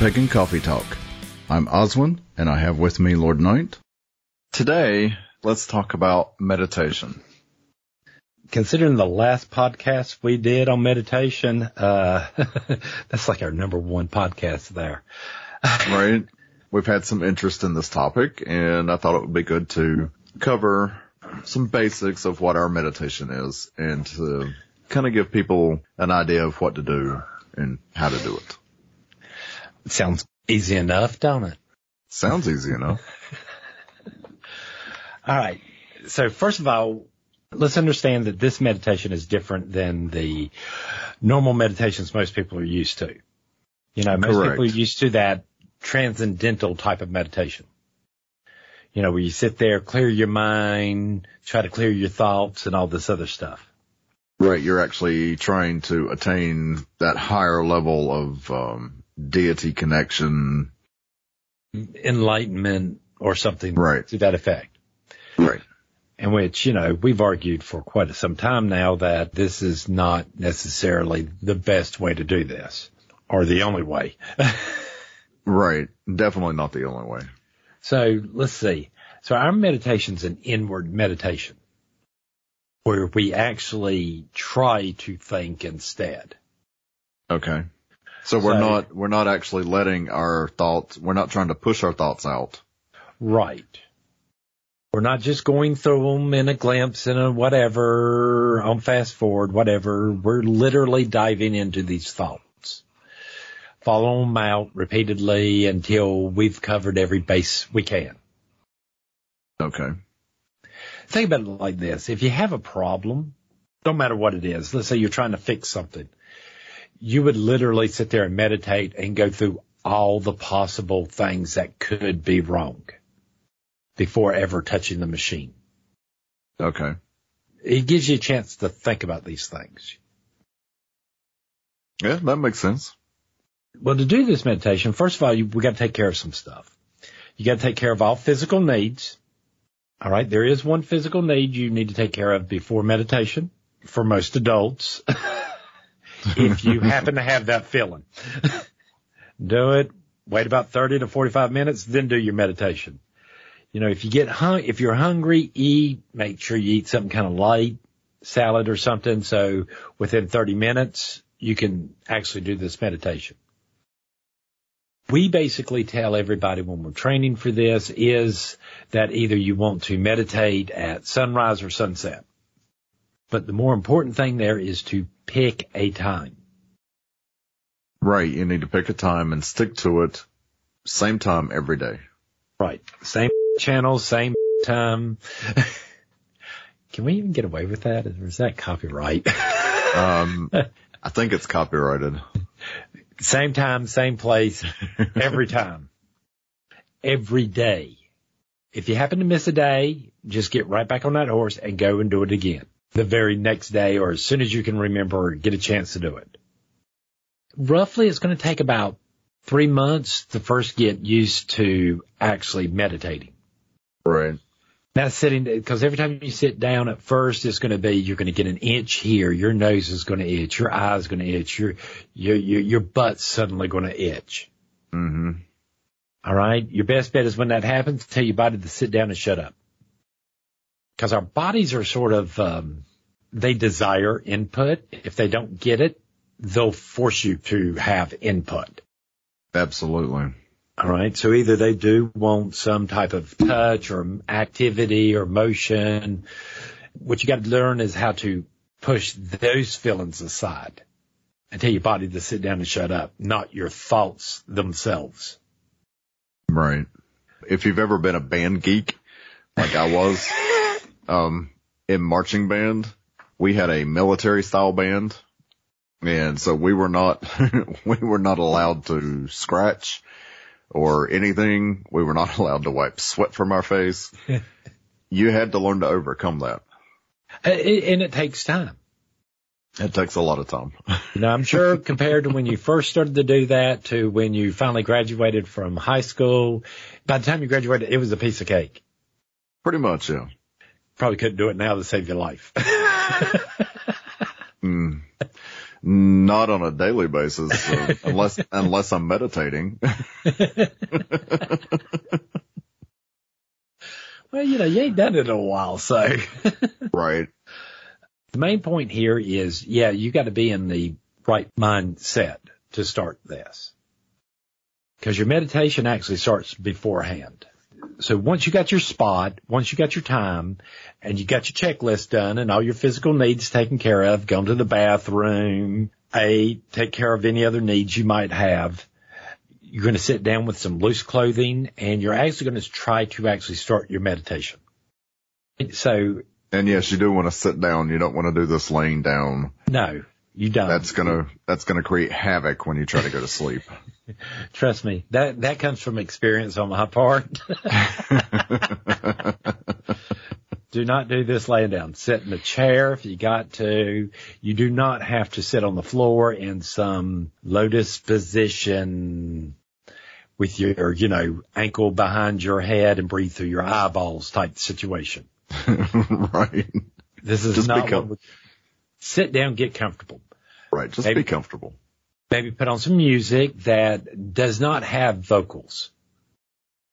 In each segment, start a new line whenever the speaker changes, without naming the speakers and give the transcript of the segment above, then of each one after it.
Welcome to Pagan Coffee Talk. I'm Oswin, and I have with me Lord Knight.
Today, let's talk about meditation.
Considering the last podcast we did on meditation, uh, that's like our number one podcast there.
right? We've had some interest in this topic, and I thought it would be good to cover some basics of what our meditation is and to kind of give people an idea of what to do and how to do it.
It sounds easy enough, don't it?
Sounds easy enough.
all right. So first of all, let's understand that this meditation is different than the normal meditations most people are used to. You know, most
Correct.
people are used to that transcendental type of meditation. You know, where you sit there, clear your mind, try to clear your thoughts and all this other stuff.
Right. You're actually trying to attain that higher level of um, deity connection.
Enlightenment or something
Right.
to that effect.
Right.
in which, you know, we've argued for quite some time now that this is not necessarily the best way to do this or the only way.
Right. Definitely not the only way.
so let's see. So our meditation is an inward meditation where we actually try to think instead.
Okay. So we're
So-
not, we're not actually letting our thoughts, we're not trying to push our thoughts out.
Right. We're not just going through them in a glimpse and a whatever, on fast forward, whatever. We're literally diving into these thoughts. Follow them out repeatedly until we've covered every base we can.
Okay.
Think about it like this. If you have a problem, don't matter what it is, let's say you're trying to fix something, you would literally sit there and meditate and go through all the possible things that could be wrong before ever touching the machine.
Okay.
It gives you a chance to think about these things.
Yeah, that makes sense.
Well, to do this meditation, first of all, you, we got to take care of some stuff. You got to take care of all physical needs. All right. There is one physical need you need to take care of before meditation for most adults. if you happen to have that feeling, do it. Wait about 30 to 45 minutes, then do your meditation. You know, if you get hung, if you're hungry, eat, make sure you eat something kind of light, salad or something. So within 30 minutes, you can actually do this meditation. We basically tell everybody when we're training for this is that either you want to meditate at sunrise or sunset. But the more important thing there is to pick a time.
Right. You need to pick a time and stick to it. Same time every day.
Right. Same channel, same time. Can we even get away with that? Or is that copyright?
Um, I think it's copyrighted.
same time, same place, every time. Every day. If you happen to miss a day, just get right back on that horse and go and do it again. The very next day or as soon as you can remember or get a chance to do it. Roughly it's going to take about three months to first get used to actually meditating.
Right.
Not sitting, because every time you sit down at first, it's going to be, you're going to get an itch here. Your nose is going to itch. Your eye's going to itch. Your, your, your, your butt's suddenly going to itch.
Mm-hmm.
All right. Your best bet is when that happens, tell your body to sit down and shut up. Because our bodies are sort of, um, they desire input. If they don't get it, they'll force you to have input.
Absolutely.
All right. So either they do want some type of touch or activity or motion. What you got to learn is how to push those feelings aside and tell your body to sit down and shut up, not your thoughts themselves.
Right. If you've ever been a band geek, like I was, um, in marching band, we had a military style band. And so we were not, we were not allowed to scratch or anything. We were not allowed to wipe sweat from our face. you had to learn to overcome that.
Uh, And it takes time.
It takes a lot of time.
Know, I'm sure compared to when you first started to do that to when you finally graduated from high school, by the time you graduated, it was a piece of cake.
Pretty much, yeah.
Probably couldn't do it now to save your life.
Mm. Not on a daily basis, uh, unless unless I'm meditating.
well, you know, you ain't done it in a while, so.
right.
The main point here is, yeah, you got to be in the right mindset to start this. Because your meditation actually starts beforehand. So once you got your spot, once you got your time, and you got your checklist done and all your physical needs taken care of, gone to the bathroom, ate, take care of any other needs you might have, you're going to sit down with some loose clothing and you're actually going to try to actually start your meditation. So.
And yes, you do want to sit down. You don't want to do this laying down.
No, you don't.
That's gonna, that's gonna create havoc when you try to go to sleep.
Trust me, that, that comes from experience on my part. do not do this laying down. Sit in a chair if you got to. You do not have to sit on the floor in some lotus position with your, you know, ankle behind your head and breathe through your eyeballs type situation.
right.
This is
Just
not
become-
sit down, get comfortable.
Right. Just
Maybe-
be comfortable.
Maybe put on some music that does not have vocals.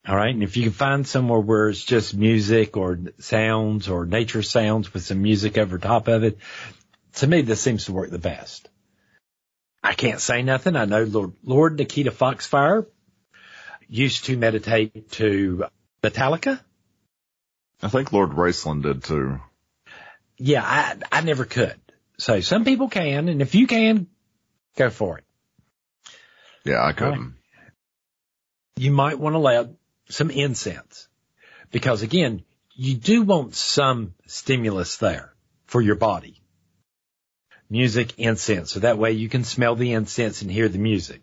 All right. And if you can find somewhere where it's just music or sounds or nature sounds with some music over top of it, to me, this seems to work the best. I can't say nothing. I know Lord, Lord Nikita Foxfire used to meditate to Metallica.
I think Lord Raceland did too.
Yeah, I, I never could. So some people can. And if you can, go for it.
Yeah, I couldn't.
you might want to let some incense because again, you do want some stimulus there for your body. Music, incense. So that way you can smell the incense and hear the music.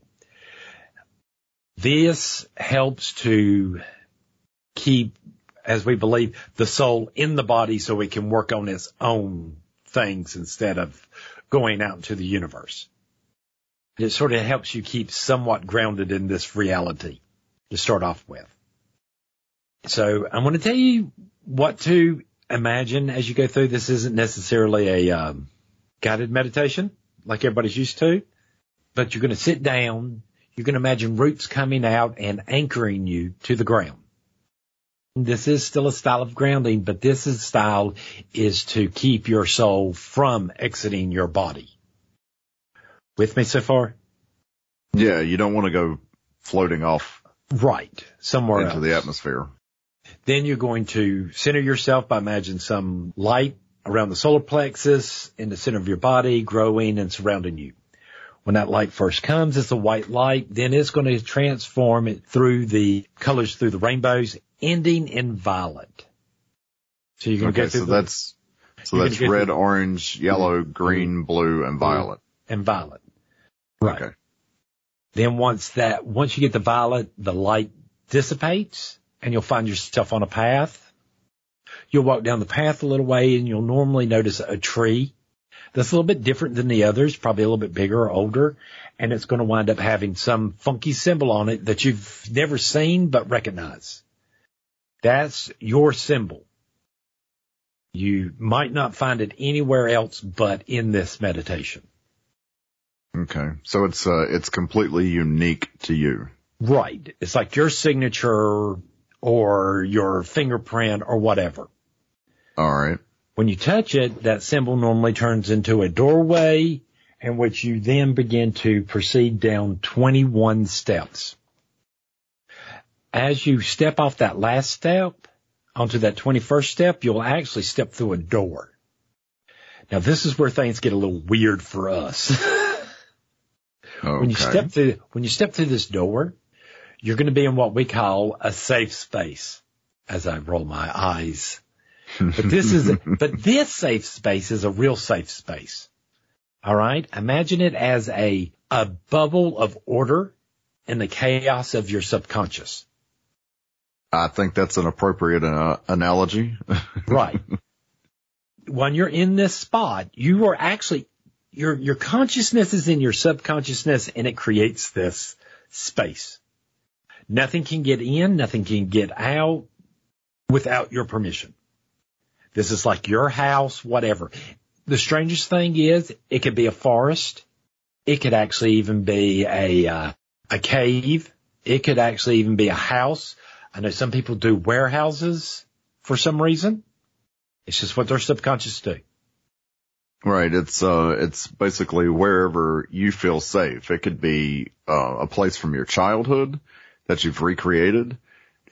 This helps to keep, as we believe, the soul in the body so it can work on its own things instead of going out into the universe. It sort of helps you keep somewhat grounded in this reality to start off with. So I'm going to tell you what to imagine as you go through. This isn't necessarily a um, guided meditation like everybody's used to, but you're going to sit down. Going to imagine roots coming out and anchoring you to the ground. This is still a style of grounding, but this is style is to keep your soul from exiting your body. With me so far?
Yeah, you don't want to go floating off
Right. Somewhere
into
else.
the atmosphere.
Then you're going to center yourself by imagine some light around the solar plexus in the center of your body, growing and surrounding you. When that light first comes, it's a white light. Then it's going to transform it through the colors through the rainbows, ending in violet. So you're going to
Okay,
go through
so
the,
that's so that's red,
through-
orange, yellow, mm-hmm. green, blue, and violet.
and violet. Right.
Okay.
Then once that, once you get the violet, the light dissipates and you'll find yourself on a path. You'll walk down the path a little way and you'll normally notice a tree that's a little bit different than the others, probably a little bit bigger or older. And it's going to wind up having some funky symbol on it that you've never seen but recognize. That's your symbol. You might not find it anywhere else but in this meditation.
Okay. So it's uh it's completely unique to you.
Right. It's like your signature or your fingerprint or whatever.
All right.
When you touch it, that symbol normally turns into a doorway in which you then begin to proceed down 21 steps. As you step off that last step onto that 21st step, you'll actually step through a door. Now this is where things get a little weird for us.
Okay.
When you step through, when you step through this door, you're going to be in what we call a safe space as I roll my eyes. But this is, but this safe space is a real safe space. All right. Imagine it as a, a bubble of order in the chaos of your subconscious.
I think that's an appropriate uh, analogy.
Right. when you're in this spot, you are actually, your, your consciousness is in your subconsciousness and it creates this space. Nothing can get in, nothing can get out without your permission. This is like your house, whatever. The strangest thing is it could be a forest. It could actually even be a, uh, a cave. It could actually even be a house. I know some people do warehouses for some reason. It's just what their subconscious do.
Right. It's, uh, it's basically wherever you feel safe. It could be, uh, a place from your childhood that you've recreated.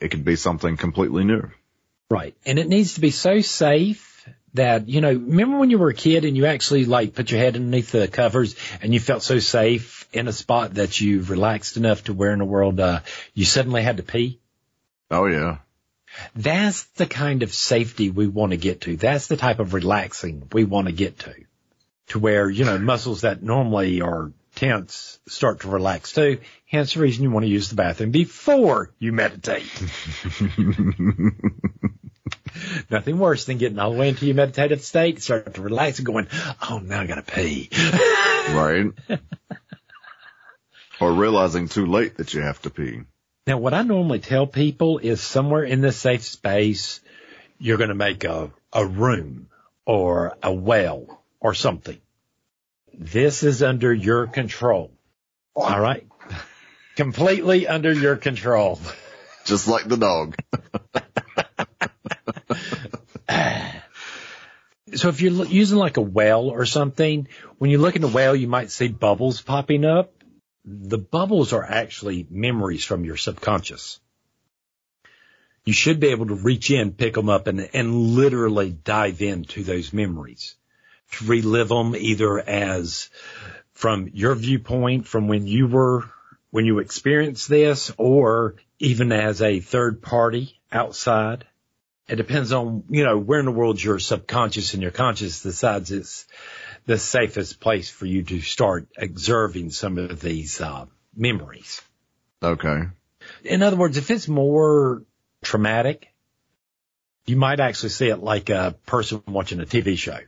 It could be something completely new.
Right. And it needs to be so safe that, you know, remember when you were a kid and you actually like put your head underneath the covers and you felt so safe in a spot that you relaxed enough to where in the world, uh, you suddenly had to pee?
Oh yeah.
That's the kind of safety we want to get to. That's the type of relaxing we want to get to. To where, you know, muscles that normally are tense start to relax too. Hence the reason you want to use the bathroom before you meditate. Nothing worse than getting all the way into your meditative state, start to relax and going, oh, now I gotta pee.
right. or realizing too late that you have to pee.
Now, what I normally tell people is somewhere in this safe space, you're going to make a, a room or a well or something. This is under your control. All right. Completely under your control.
Just like the dog.
so if you're using like a well or something, when you look in the well, you might see bubbles popping up. The bubbles are actually memories from your subconscious. You should be able to reach in, pick them up and, and literally dive into those memories to relive them either as from your viewpoint from when you were, when you experienced this or even as a third party outside it depends on, you know, where in the world your subconscious and your conscious decides it's the safest place for you to start observing some of these uh, memories.
Okay.
In other words, if it's more traumatic, you might actually see it like a person watching a TV show.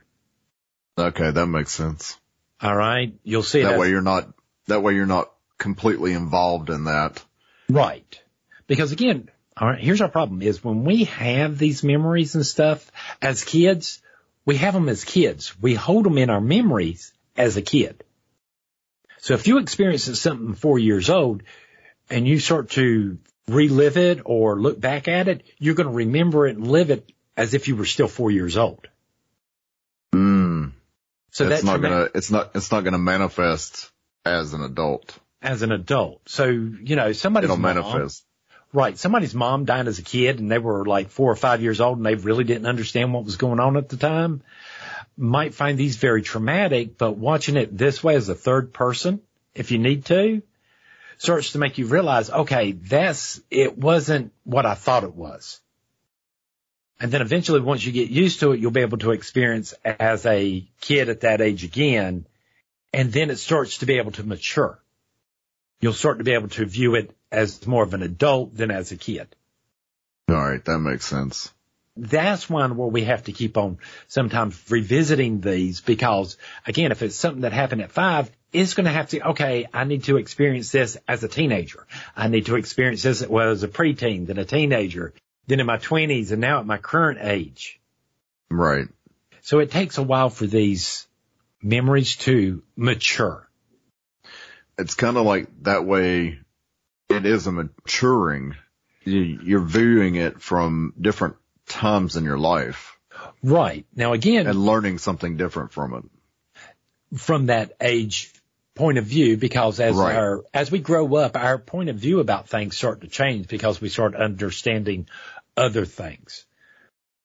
Okay, that makes sense.
All right. You'll see
that way you're not that way you're not completely involved in that.
Right. Because again, all right. Here's our problem is when we have these memories and stuff as kids, we have them as kids. We hold them in our memories as a kid. So if you experience something four years old and you start to relive it or look back at it, you're going to remember it and live it as if you were still four years old.
Mm. So that's not gonna, it's not, it's not gonna manifest as an adult.
As an adult. So, you know, somebody's
It'll mom, manifest.
Right. Somebody's mom died as a kid and they were like four or five years old and they really didn't understand what was going on at the time. Might find these very traumatic, but watching it this way as a third person, if you need to, starts to make you realize, okay, that's, it wasn't what I thought it was. And then eventually once you get used to it, you'll be able to experience as a kid at that age again. And then it starts to be able to mature. You'll start to be able to view it as more of an adult than as a kid.
All right, that makes sense.
That's one where we have to keep on sometimes revisiting these because again, if it's something that happened at five, it's going to have to, okay, I need to experience this as a teenager. I need to experience this well, as a preteen, then a teenager, then in my twenties and now at my current age.
Right.
So it takes a while for these memories to mature.
It's kind of like that way it is a maturing. You're viewing it from different times in your life.
Right. Now again.
And learning something different from it.
From that age point of view, because as right. our, as we grow up, our point of view about things start to change because we start understanding other things.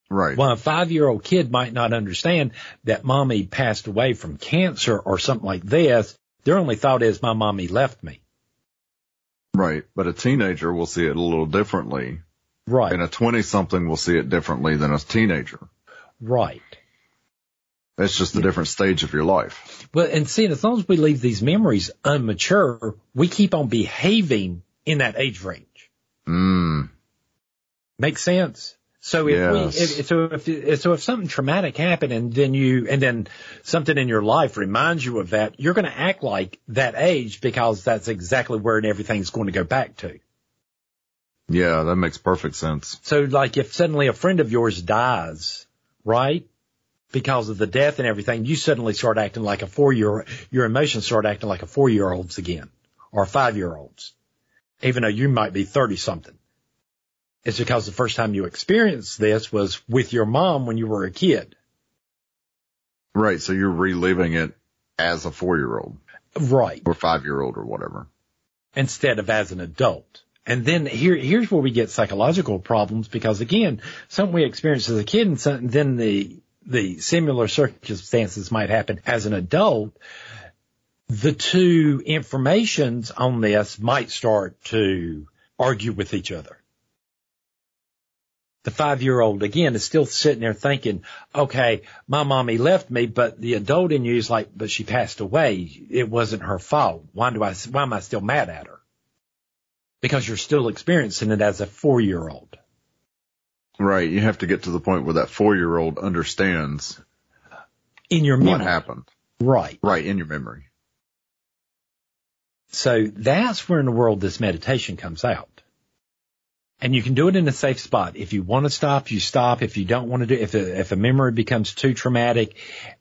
Right.
Well, a five year old kid might not understand that mommy passed away from cancer or something like this. Their only thought is my mommy left me.
Right. But a teenager will see it a little differently.
Right.
And a 20 something will see it differently than a teenager.
Right.
It's just a yeah. different stage of your life.
Well, and see, as long as we leave these memories unmature, we keep on behaving in that age range.
Mm.
Makes sense? So if yes. we, if, so if, so if something traumatic happened and then you, and then something in your life reminds you of that, you're going to act like that age because that's exactly where everything's going to go back to.
Yeah, that makes perfect sense.
So like if suddenly a friend of yours dies, right? because of the death and everything, you suddenly start acting like a four year, your emotions start acting like a four year olds again or five year olds, even though you might be 30 something. It's because the first time you experienced this was with your mom when you were a kid.
Right. So you're reliving it as a four year old.
Right.
Or five year old or whatever.
Instead of as an adult. And then here, here's where we get psychological problems because again, something we experienced as a kid and something, then the, the similar circumstances might happen as an adult. The two informations on this might start to argue with each other the five year old again is still sitting there thinking, okay, my mommy left me, but the adult in you is like, but she passed away. It wasn't her fault. Why do I, why am I still mad at her? Because you're still experiencing it as a four year old.
Right. You have to get to the point where that four year old understands
in your memory.
what happened.
Right.
Right. In your memory.
So that's where in the world this meditation comes out. And you can do it in a safe spot. If you want to stop, you stop. If you don't want to do, if a, if a memory becomes too traumatic,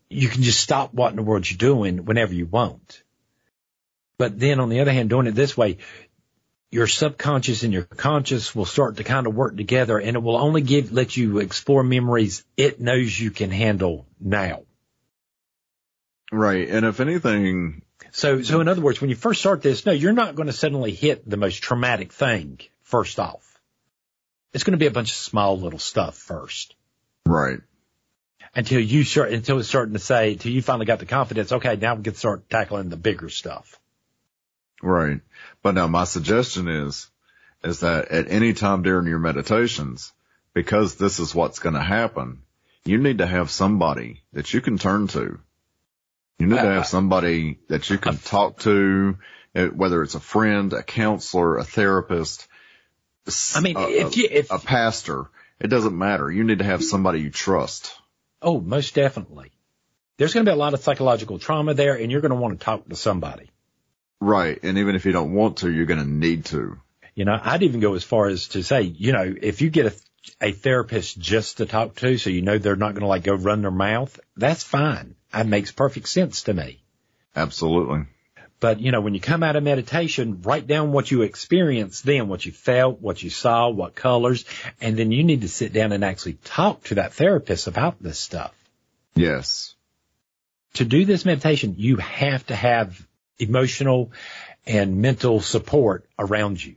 you can just stop what in the world you're doing whenever you want. But then on the other hand, doing it this way, your subconscious and your conscious will start to kind of work together and it will only give, let you explore memories it knows you can handle now.
Right. And if anything.
So, so in other words, when you first start this, no, you're not going to suddenly hit the most traumatic thing first off it's going to be a bunch of small little stuff first.
Right.
Until you start, until it's starting to say, until you finally got the confidence, okay, now we can start tackling the bigger stuff.
Right. But now my suggestion is, is that at any time during your meditations, because this is what's going to happen, you need to have somebody that you can turn to. You need uh, to have somebody that you can talk to, eh, whether it's a friend, a counselor, a therapist,
I mean, a, if you, if
a pastor, it doesn't matter. You need to have somebody you trust.
Oh, most definitely. There's going to be a lot of psychological trauma there and you're going to want to talk to somebody.
Right. And even if you don't want to, you're going to need to.
You know, I'd even go as far as to say, you know, if you get a, a therapist just to talk to, so you know they're not going to like go run their mouth, that's fine. That makes perfect sense to me.
Absolutely.
But, you know, when you come out of meditation, write down what you experienced then, what you felt, what you saw, what colors, and then you need to sit down and actually talk to that therapist about this stuff.
Yes.
To do this meditation, you have to have emotional and mental support around you.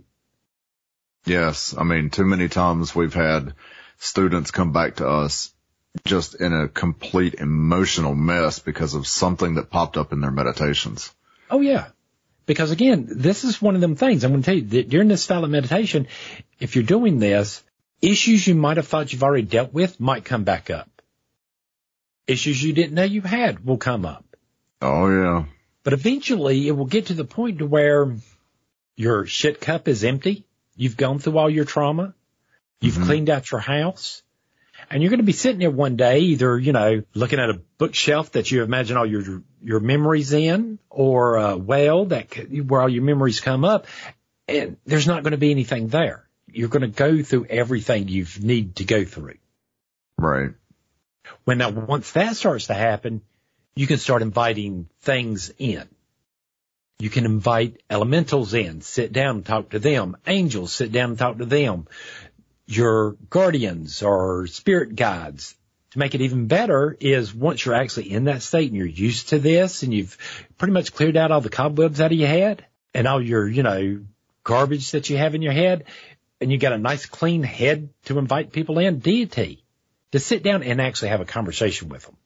Yes. I mean, too many times we've had students come back to us just in a complete emotional mess because of something that popped up in their meditations.
Oh yeah. Because again, this is one of them things. I'm going to tell you that during this style of meditation, if you're doing this, issues you might have thought you've already dealt with might come back up. Issues you didn't know you had will come up.
Oh yeah.
But eventually it will get to the point to where your shit cup is empty. You've gone through all your trauma. You've mm-hmm. cleaned out your house. And you're going to be sitting there one day, either, you know, looking at a bookshelf that you imagine all your, your memories in or a well that where all your memories come up. And there's not going to be anything there. You're going to go through everything you need to go through.
Right.
When now, once that starts to happen, you can start inviting things in. You can invite elementals in, sit down and talk to them. Angels, sit down and talk to them your guardians or spirit guides. To make it even better is once you're actually in that state and you're used to this and you've pretty much cleared out all the cobwebs out of your head and all your, you know, garbage that you have in your head and you got a nice clean head to invite people in, deity, to sit down and actually have a conversation with them,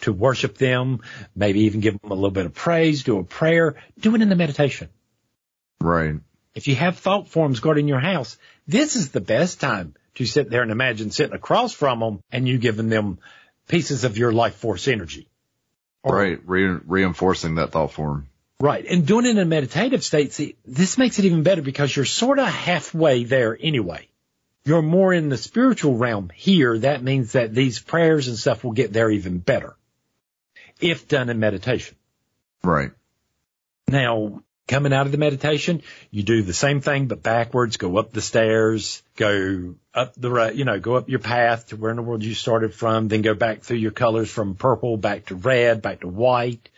to worship them, maybe even give them a little bit of praise, do a prayer, do it in the meditation.
Right.
If you have thought forms guarding your house, this is the best time to sit there and imagine sitting across from them and you giving them pieces of your life force energy.
Or, right. Re- reinforcing that thought form.
Right. And doing it in a meditative state, see, this makes it even better because you're sort of halfway there anyway. You're more in the spiritual realm here. That means that these prayers and stuff will get there even better if done in meditation.
Right.
Now, Coming out of the meditation, you do the same thing, but backwards, go up the stairs, go up the, right, you know, go up your path to where in the world you started from, then go back through your colors from purple back to red, back to white.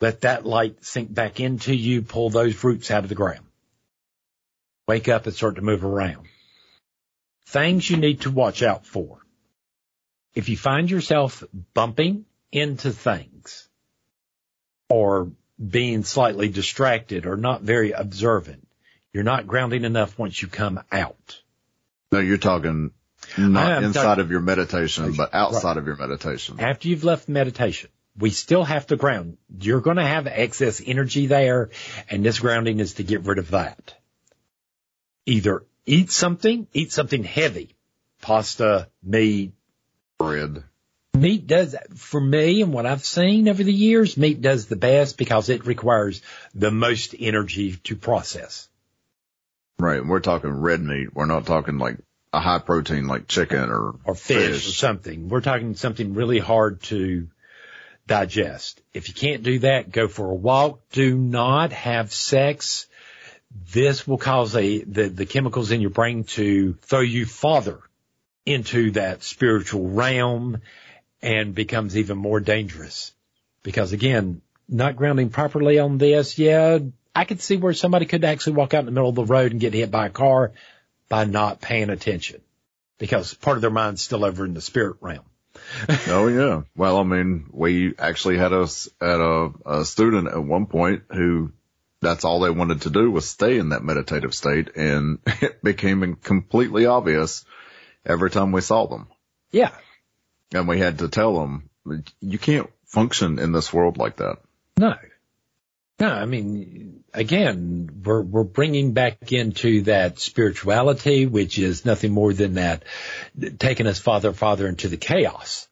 Let that light sink back into you, pull those roots out of the ground. Wake up and start to move around. Things you need to watch out for. If you find yourself bumping into things or being slightly distracted or not very observant, you're not grounding enough once you come out.
No, you're talking not inside talking, of your meditation, but outside right. of your meditation.
After you've left meditation, we still have to ground. You're going to have excess energy there, and this grounding is to get rid of that. Either eat something, eat something heavy, pasta, meat,
bread.
Meat does, for me and what I've seen over the years, meat does the best because it requires the most energy to process.
Right. We're talking red meat. We're not talking like a high protein like chicken or,
or fish, fish or something. We're talking something really hard to digest. If you can't do that, go for a walk. Do not have sex. This will cause a, the, the chemicals in your brain to throw you farther into that spiritual realm and becomes even more dangerous. Because again, not grounding properly on this, yeah, I could see where somebody could actually walk out in the middle of the road and get hit by a car by not paying attention because part of their mind's still over in the spirit realm.
oh yeah. Well, I mean, we actually had us at a, a student at one point who that's all they wanted to do was stay in that meditative state and it became completely obvious every time we saw them.
Yeah.
And we had to tell them, you can't function in this world like that.
No. No, I mean, again, we're, we're bringing back into that spirituality, which is nothing more than that taking us farther, farther into the chaos.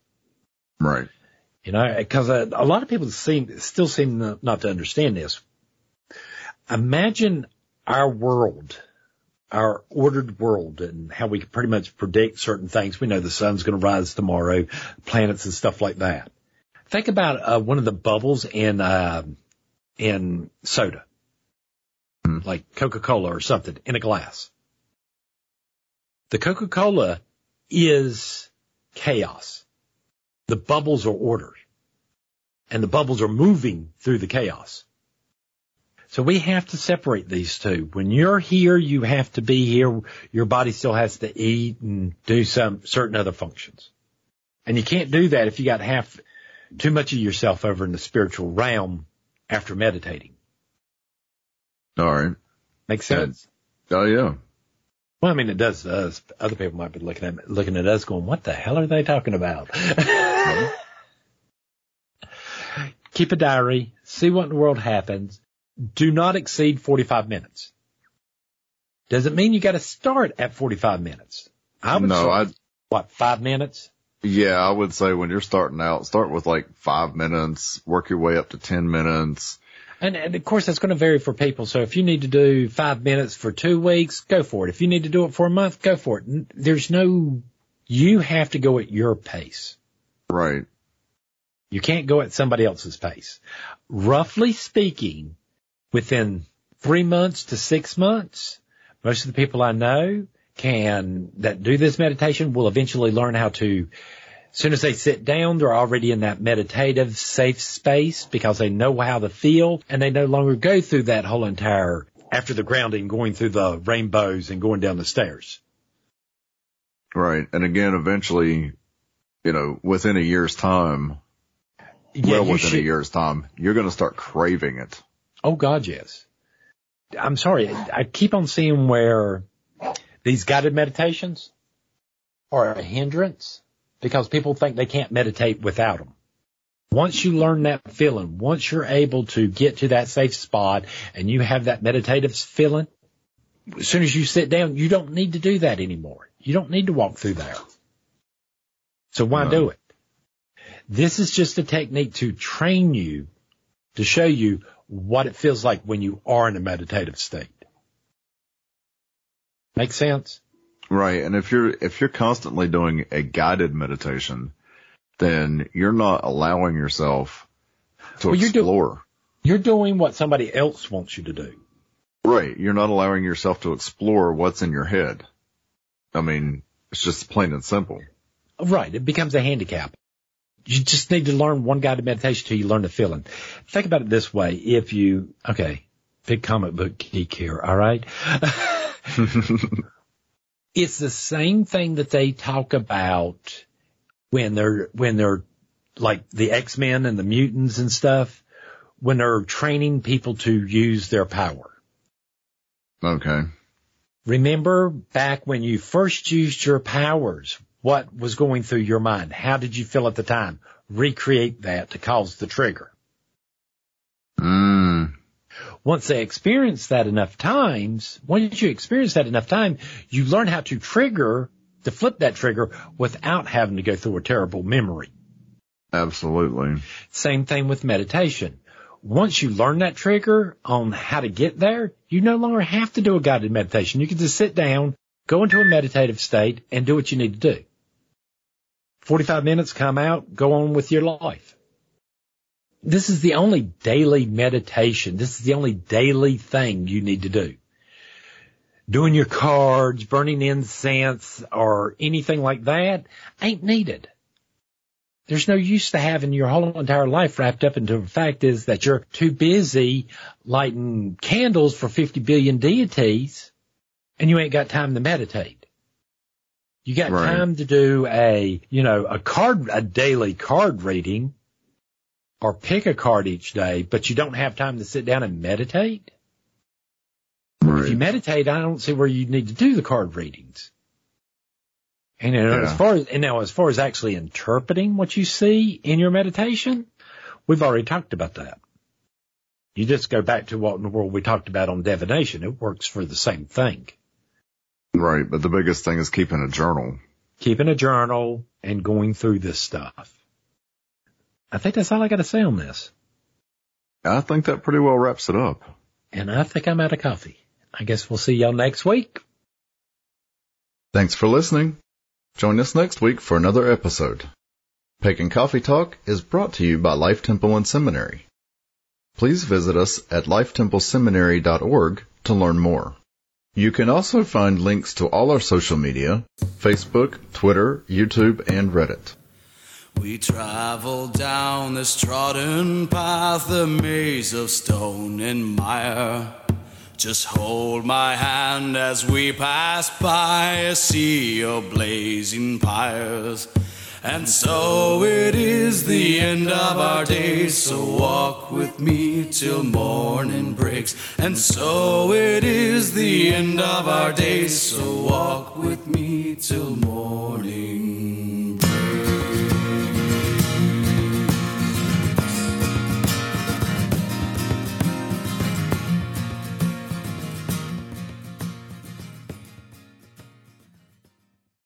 Right.
You know, cause a, a lot of people seem, still seem not to understand this. Imagine our world, our ordered world and how we can pretty much predict certain things. We know the sun's going to rise tomorrow, planets and stuff like that. Think about uh, one of the bubbles in uh, in soda, mm. like Coca-Cola or something in a glass. The Coca-Cola is chaos. The bubbles are ordered and the bubbles are moving through the chaos. So we have to separate these two. When you're here, you have to be here. Your body still has to eat and do some certain other functions. And you can't do that if you got half too much of yourself over in the spiritual realm after meditating.
All right.
Makes sense.
oh yeah.
Well, I mean, it does to us. Other people might be looking at looking at us, going, "What the hell are they talking about?" Keep a diary. See what in the world happens do not exceed 45 minutes. Does it mean you got to start at 45 minutes?
I would no, I
what five minutes?
Yeah, I would say when you're starting out, start with like five minutes, work your way up to 10 minutes.
And, and of course that's going to vary for people. So if you need to do five minutes for two weeks, go for it. If you need to do it for a month, go for it. There's no, you have to go at your pace.
Right.
You can't go at somebody else's pace. Roughly speaking, within three months to six months, most of the people I know can, that do this meditation will eventually learn how to, as soon as they sit down, they're already in that meditative safe space because they know how to feel and they no longer go through that whole entire, after the grounding, going through the rainbows and going down the stairs.
Right. And again, eventually, you know, within a year's time, yeah, well within should, a year's time, you're going to start craving it.
Oh God, yes. I'm sorry. I keep on seeing where these guided meditations are a hindrance because people think they can't meditate without them. Once you learn that feeling, once you're able to get to that safe spot and you have that meditative feeling, as soon as you sit down, you don't need to do that anymore. You don't need to walk through there. So why no. do it? This is just a technique to train you to show you what it feels like when you are in a meditative state. Make sense?
Right. And if you're, if you're constantly doing a guided meditation, then you're not allowing yourself to well, explore.
You're doing what somebody else wants you to do.
Right. You're not allowing yourself to explore what's in your head. I mean, it's just plain and simple.
Right. It becomes a handicap. You just need to learn one guided meditation till you learn the feeling. Think about it this way. If you, okay, big comic book geek here. All right. it's the same thing that they talk about when they're, when they're like the X-Men and the mutants and stuff, when they're training people to use their power.
Okay.
Remember back when you first used your powers, what was going through your mind? How did you feel at the time? Recreate that to cause the trigger.
Mm.
Once they experience that enough times, once you experience that enough time, you learn how to trigger, to flip that trigger without having to go through a terrible memory.
Absolutely.
Same thing with meditation. Once you learn that trigger on how to get there, you no longer have to do a guided meditation. You can just sit down, go into a meditative state and do what you need to do. 45 minutes, come out, go on with your life. This is the only daily meditation. This is the only daily thing you need to do. Doing your cards, burning incense, or anything like that ain't needed. There's no use to having your whole entire life wrapped up into the fact is that you're too busy lighting candles for 50 billion deities and you ain't got time to meditate. You got
Right.
time to do a, you know, a card, a daily card reading or pick a card each day, but you don't have time to sit down and meditate. If you meditate, I don't see where you need to do the card readings. And you know, as far as, and now as far as actually interpreting what you see in your meditation, we've already talked about that. You just go back to what in the world we talked about on divination. It works for the same thing.
Right. But the biggest thing is keeping a journal.
Keeping a journal and going through this stuff. I think that's all I got to say on this.
I think that pretty well wraps it up.
And I think I'm out of coffee. I guess we'll see y'all next week.
Thanks for listening. Join us next week for another episode. Pagan Coffee Talk is brought to you by Life Temple and Seminary. Please visit us at lifetempleseminary.org to learn more. You can also find links to all our social media, Facebook, Twitter, YouTube, and Reddit.
We travel down this trodden path, a maze of stone and mire. Just hold my hand as we pass by a sea of blazing pyres. And so it is the end of our days, so walk with me till morning breaks. And so it is the end of our days, so walk with me till morning